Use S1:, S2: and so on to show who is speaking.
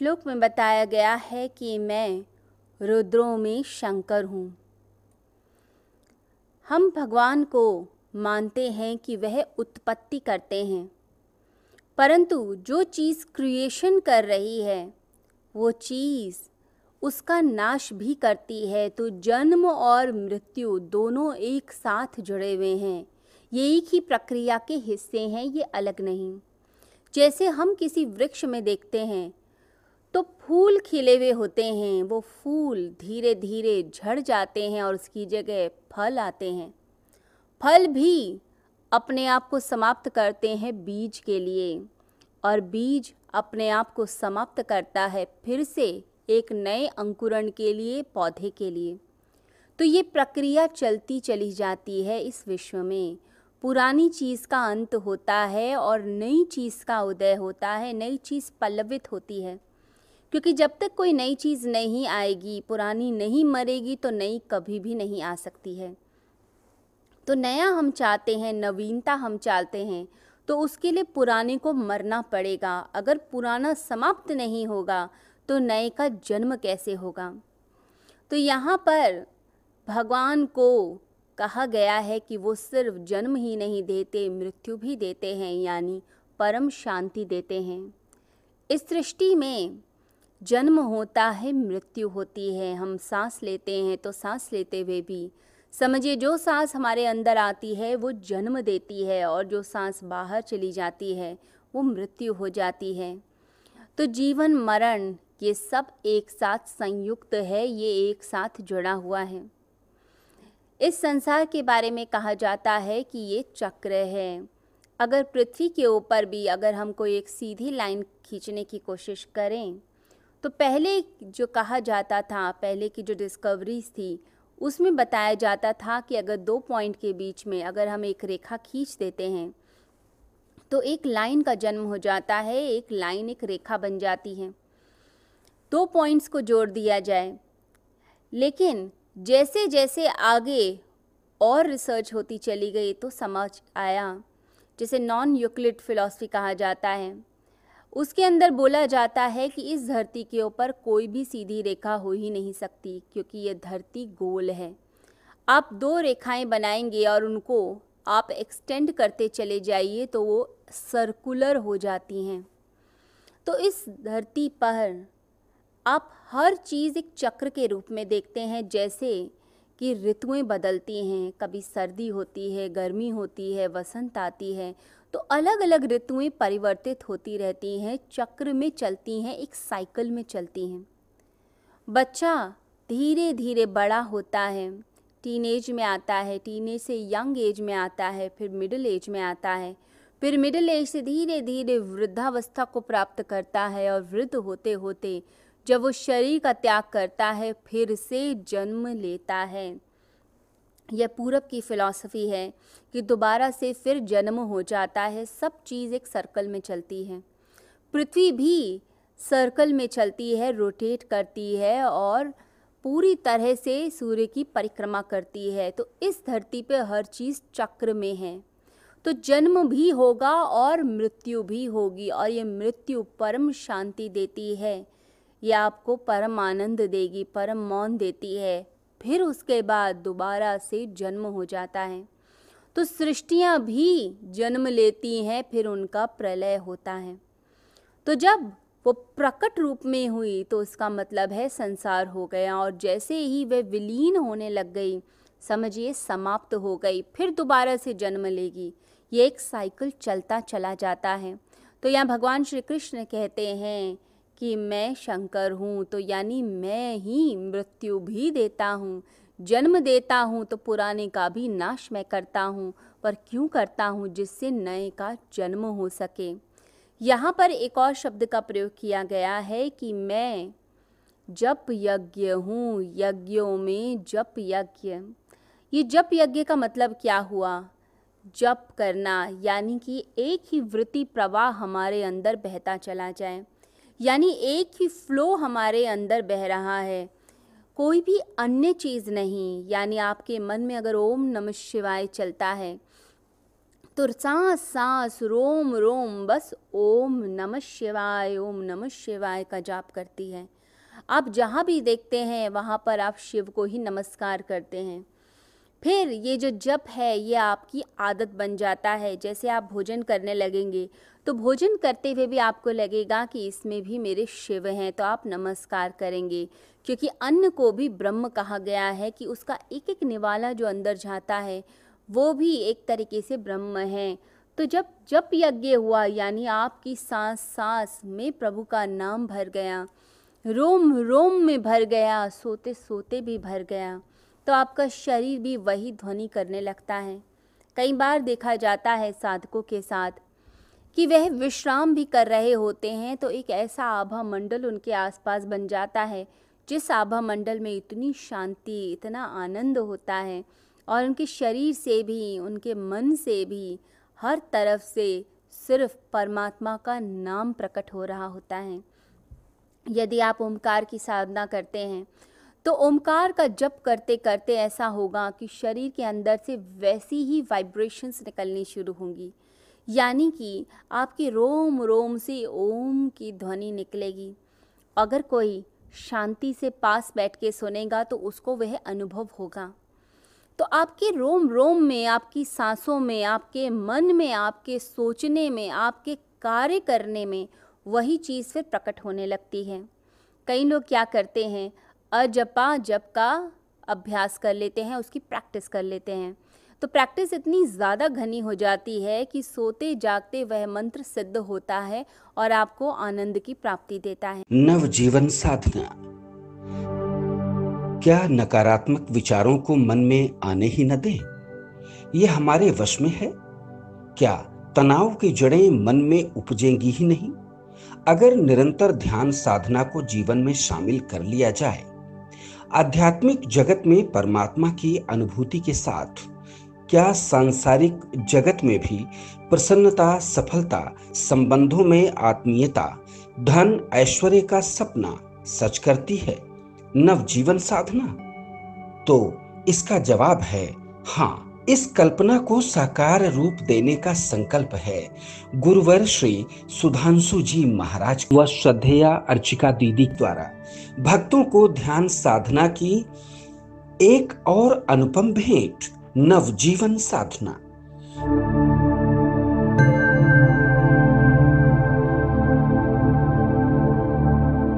S1: श्लोक में बताया गया है कि मैं रुद्रों में शंकर हूँ। हम भगवान को मानते हैं कि वह उत्पत्ति करते हैं, परंतु जो चीज़ क्रिएशन कर रही है, वो चीज़ उसका नाश भी करती है। तो जन्म और मृत्यु दोनों एक साथ जुड़े हुए हैं। ये एक ही प्रक्रिया के हिस्से हैं, ये अलग नहीं। जैसे हम किसी वृक्ष में देखते हैं तो फूल खिले हुए होते हैं, वो फूल धीरे धीरे झड़ जाते हैं और उसकी जगह फल आते हैं। फल भी अपने आप को समाप्त करते हैं बीज के लिए और बीज अपने आप को समाप्त करता है फिर से एक नए अंकुरण के लिए, पौधे के लिए। तो ये प्रक्रिया चलती चली जाती है इस विश्व में। पुरानी चीज़ का अंत होता है और नई चीज़ का उदय होता है, नई चीज़ पल्लवित होती है। क्योंकि जब तक कोई नई चीज़ नहीं आएगी, पुरानी नहीं मरेगी तो नई कभी भी नहीं आ सकती है। तो नया हम चाहते हैं, नवीनता हम चाहते हैं तो उसके लिए पुराने को मरना पड़ेगा। अगर पुराना समाप्त नहीं होगा तो नए का जन्म कैसे होगा? तो यहाँ पर भगवान को कहा गया है कि वो सिर्फ़ जन्म ही नहीं देते, मृत्यु भी देते हैं, यानी परम शांति देते हैं। इस सृष्टि में जन्म होता है, मृत्यु होती है, हम सांस लेते हैं तो सांस लेते हुए भी। समझिए, जो सांस हमारे अंदर आती है, वो जन्म देती है और जो सांस बाहर चली जाती है, वो मृत्यु हो जाती है। तो जीवन, मरण, ये सब एक साथ संयुक्त है, ये एक साथ जुड़ा हुआ है। इस संसार के बारे में कहा जाता है कि ये चक्र है। अगर पृथ्वी के ऊपर भी, अगर हम कोई एक सीधी लाइन खींचने की कोशिश करें तो पहले जो कहा जाता था, पहले की जो डिस्कवरीज थी, उसमें बताया जाता था कि अगर दो पॉइंट के बीच में अगर हम एक रेखा खींच देते हैं तो एक लाइन का जन्म हो जाता है, एक लाइन एक रेखा बन जाती है। दो पॉइंट्स को जोड़ दिया जाए। लेकिन जैसे जैसे आगे और रिसर्च होती चली गई तो समझ आया, जिसे नॉन यूक्लिड फिलॉसफी कहा जाता है। उसके अंदर बोला जाता है कि इस धरती के ऊपर कोई भी सीधी रेखा हो ही नहीं सकती, क्योंकि ये धरती गोल है। आप दो रेखाएँ बनाएँगे और उनको आप एक्सटेंड करते चले जाइए तो वो सर्कुलर हो जाती हैं। तो इस धरती पर आप हर चीज़ एक चक्र के रूप में देखते हैं, जैसे कि ऋतुएँ बदलती हैं, कभी सर्दी होती है, गर्मी होती है, वसंत आती है तो अलग अलग ऋतुएँ परिवर्तित होती रहती हैं, चक्र में चलती हैं, एक साइकिल में चलती हैं। बच्चा धीरे धीरे बड़ा होता है टीन एज में आता है टीन एज से यंग एज में आता है, फिर मिडिल एज में आता है, फिर मिडिल एज से धीरे धीरे वृद्धावस्था को प्राप्त करता है और वृद्ध होते होते जब वो शरीर का त्याग करता है, फिर से जन्म लेता है। यह पूरब की फ़िलॉसफ़ी है कि दोबारा से फिर जन्म हो जाता है, सब चीज़ एक सर्कल में चलती है। पृथ्वी भी सर्कल में चलती है रोटेट करती है और पूरी तरह से सूर्य की परिक्रमा करती है। तो इस धरती पे हर चीज़ चक्र में है। तो जन्म भी होगा और मृत्यु भी होगी और ये मृत्यु परम शांति देती है। यह आपको परम आनंद देगी, परम मौन देती है। फिर उसके बाद दोबारा से जन्म हो जाता है। तो सृष्टियाँ भी जन्म लेती हैं, फिर उनका प्रलय होता है। तो जब वो प्रकट रूप में हुई तो उसका मतलब है संसार हो गया और जैसे ही वह विलीन होने लग गई, समझिए समाप्त हो गई, फिर दोबारा से जन्म लेगी। ये एक साइकिल चलता चला जाता है। तो यहाँ भगवान श्री कृष्ण कहते हैं कि मैं शंकर हूँ तो यानी मैं ही मृत्यु भी देता हूँ। जन्म देता हूँ तो पुराने का भी नाश मैं करता हूँ, पर क्यों करता हूँ जिससे नए का जन्म हो सके? यहाँ पर एक और शब्द का प्रयोग किया गया है कि मैं जप यज्ञ हूँ, यज्ञों में जप यज्ञ। ये जप यज्ञ का मतलब क्या हुआ? जप करना, यानी कि एक ही वृत्ति प्रवाह हमारे अंदर बहता चला जाए। यानी एक ही फ्लो हमारे अंदर बह रहा है। कोई भी अन्य चीज़ नहीं, यानी आपके मन में अगर ओम नमः शिवाय चलता है तो सांस सांस रोम रोम बस ओम नमः शिवाय, ओम नमः शिवाय का जाप करती है। आप जहाँ भी देखते हैं, वहाँ पर आप शिव को ही नमस्कार करते हैं। फिर ये जो जप है, ये आपकी आदत बन जाता है। जैसे आप भोजन करने लगेंगे तो भोजन करते हुए भी आपको लगेगा कि इसमें भी मेरे शिव हैं तो आप नमस्कार करेंगे। क्योंकि अन्न को भी ब्रह्म कहा गया है कि उसका एक एक निवाला जो अंदर जाता है, वो भी एक तरीके से ब्रह्म है। तो जब जब यज्ञ हुआ, यानी आपकी सांस सांस में प्रभु का नाम भर गया, रोम रोम में भर गया सोते सोते भी भर गया तो आपका शरीर भी वही ध्वनि करने लगता है। कई बार देखा जाता है साधकों के साथ कि वह विश्राम भी कर रहे होते हैं तो एक ऐसा आभा मंडल उनके आसपास बन जाता है, जिस आभा मंडल में इतनी शांति, इतना आनंद होता है। और उनके शरीर से भी, उनके मन से भी, हर तरफ़ से सिर्फ़ परमात्मा का नाम प्रकट हो रहा होता है। यदि आप ओमकार की साधना करते हैं तो ओमकार का जप करते करते ऐसा होगा कि शरीर के अंदर से वैसी ही वाइब्रेशंस निकलनी शुरू होंगी। यानी कि आपके रोम रोम से ओम की ध्वनि निकलेगी। अगर कोई शांति से पास बैठ के सुनेगा तो उसको वह अनुभव होगा। तो आपके रोम रोम में, आपकी सांसों में, आपके मन में, आपके सोचने में, आपके कार्य करने में वही चीज़ फिर प्रकट होने लगती है। कई लोग क्या करते हैं? अजपा, जप का अभ्यास कर लेते हैं, उसकी प्रैक्टिस कर लेते हैं। तो प्रैक्टिस इतनी ज़्यादा घनी हो जाती है कि सोते जागते वह मंत्र सिद्ध होता है और आपको आनंद की प्राप्ति देता है।
S2: नव जीवन साधना। क्या नकारात्मक विचारों को मन में आने ही न दें? ये हमारे वश में है। क्या तनाव की जड़ें मन में उपजेंगी ही नहीं? अगर निरंतर ध्यान साधना को जीवन में शामिल कर लिया जाए, आध्यात्मिक जगत में परमात्मा की अनुभूति के साथ क्या सांसारिक जगत में भी प्रसन्नता, सफलता, संबंधों में आत्मीयता, धन, ऐश्वर्य का सपना सच करती है? नव जीवन साधना? तो इसका जवाब है हाँ इस कल्पना को साकार रूप देने का संकल्प है। गुरुवर श्री सुधांशु जी महाराज व श्रद्धेया अर्चिका दीदी द्वारा। भक्तों को ध्यान साधना की एक और अनुपम भेंट नवजीवन साधना।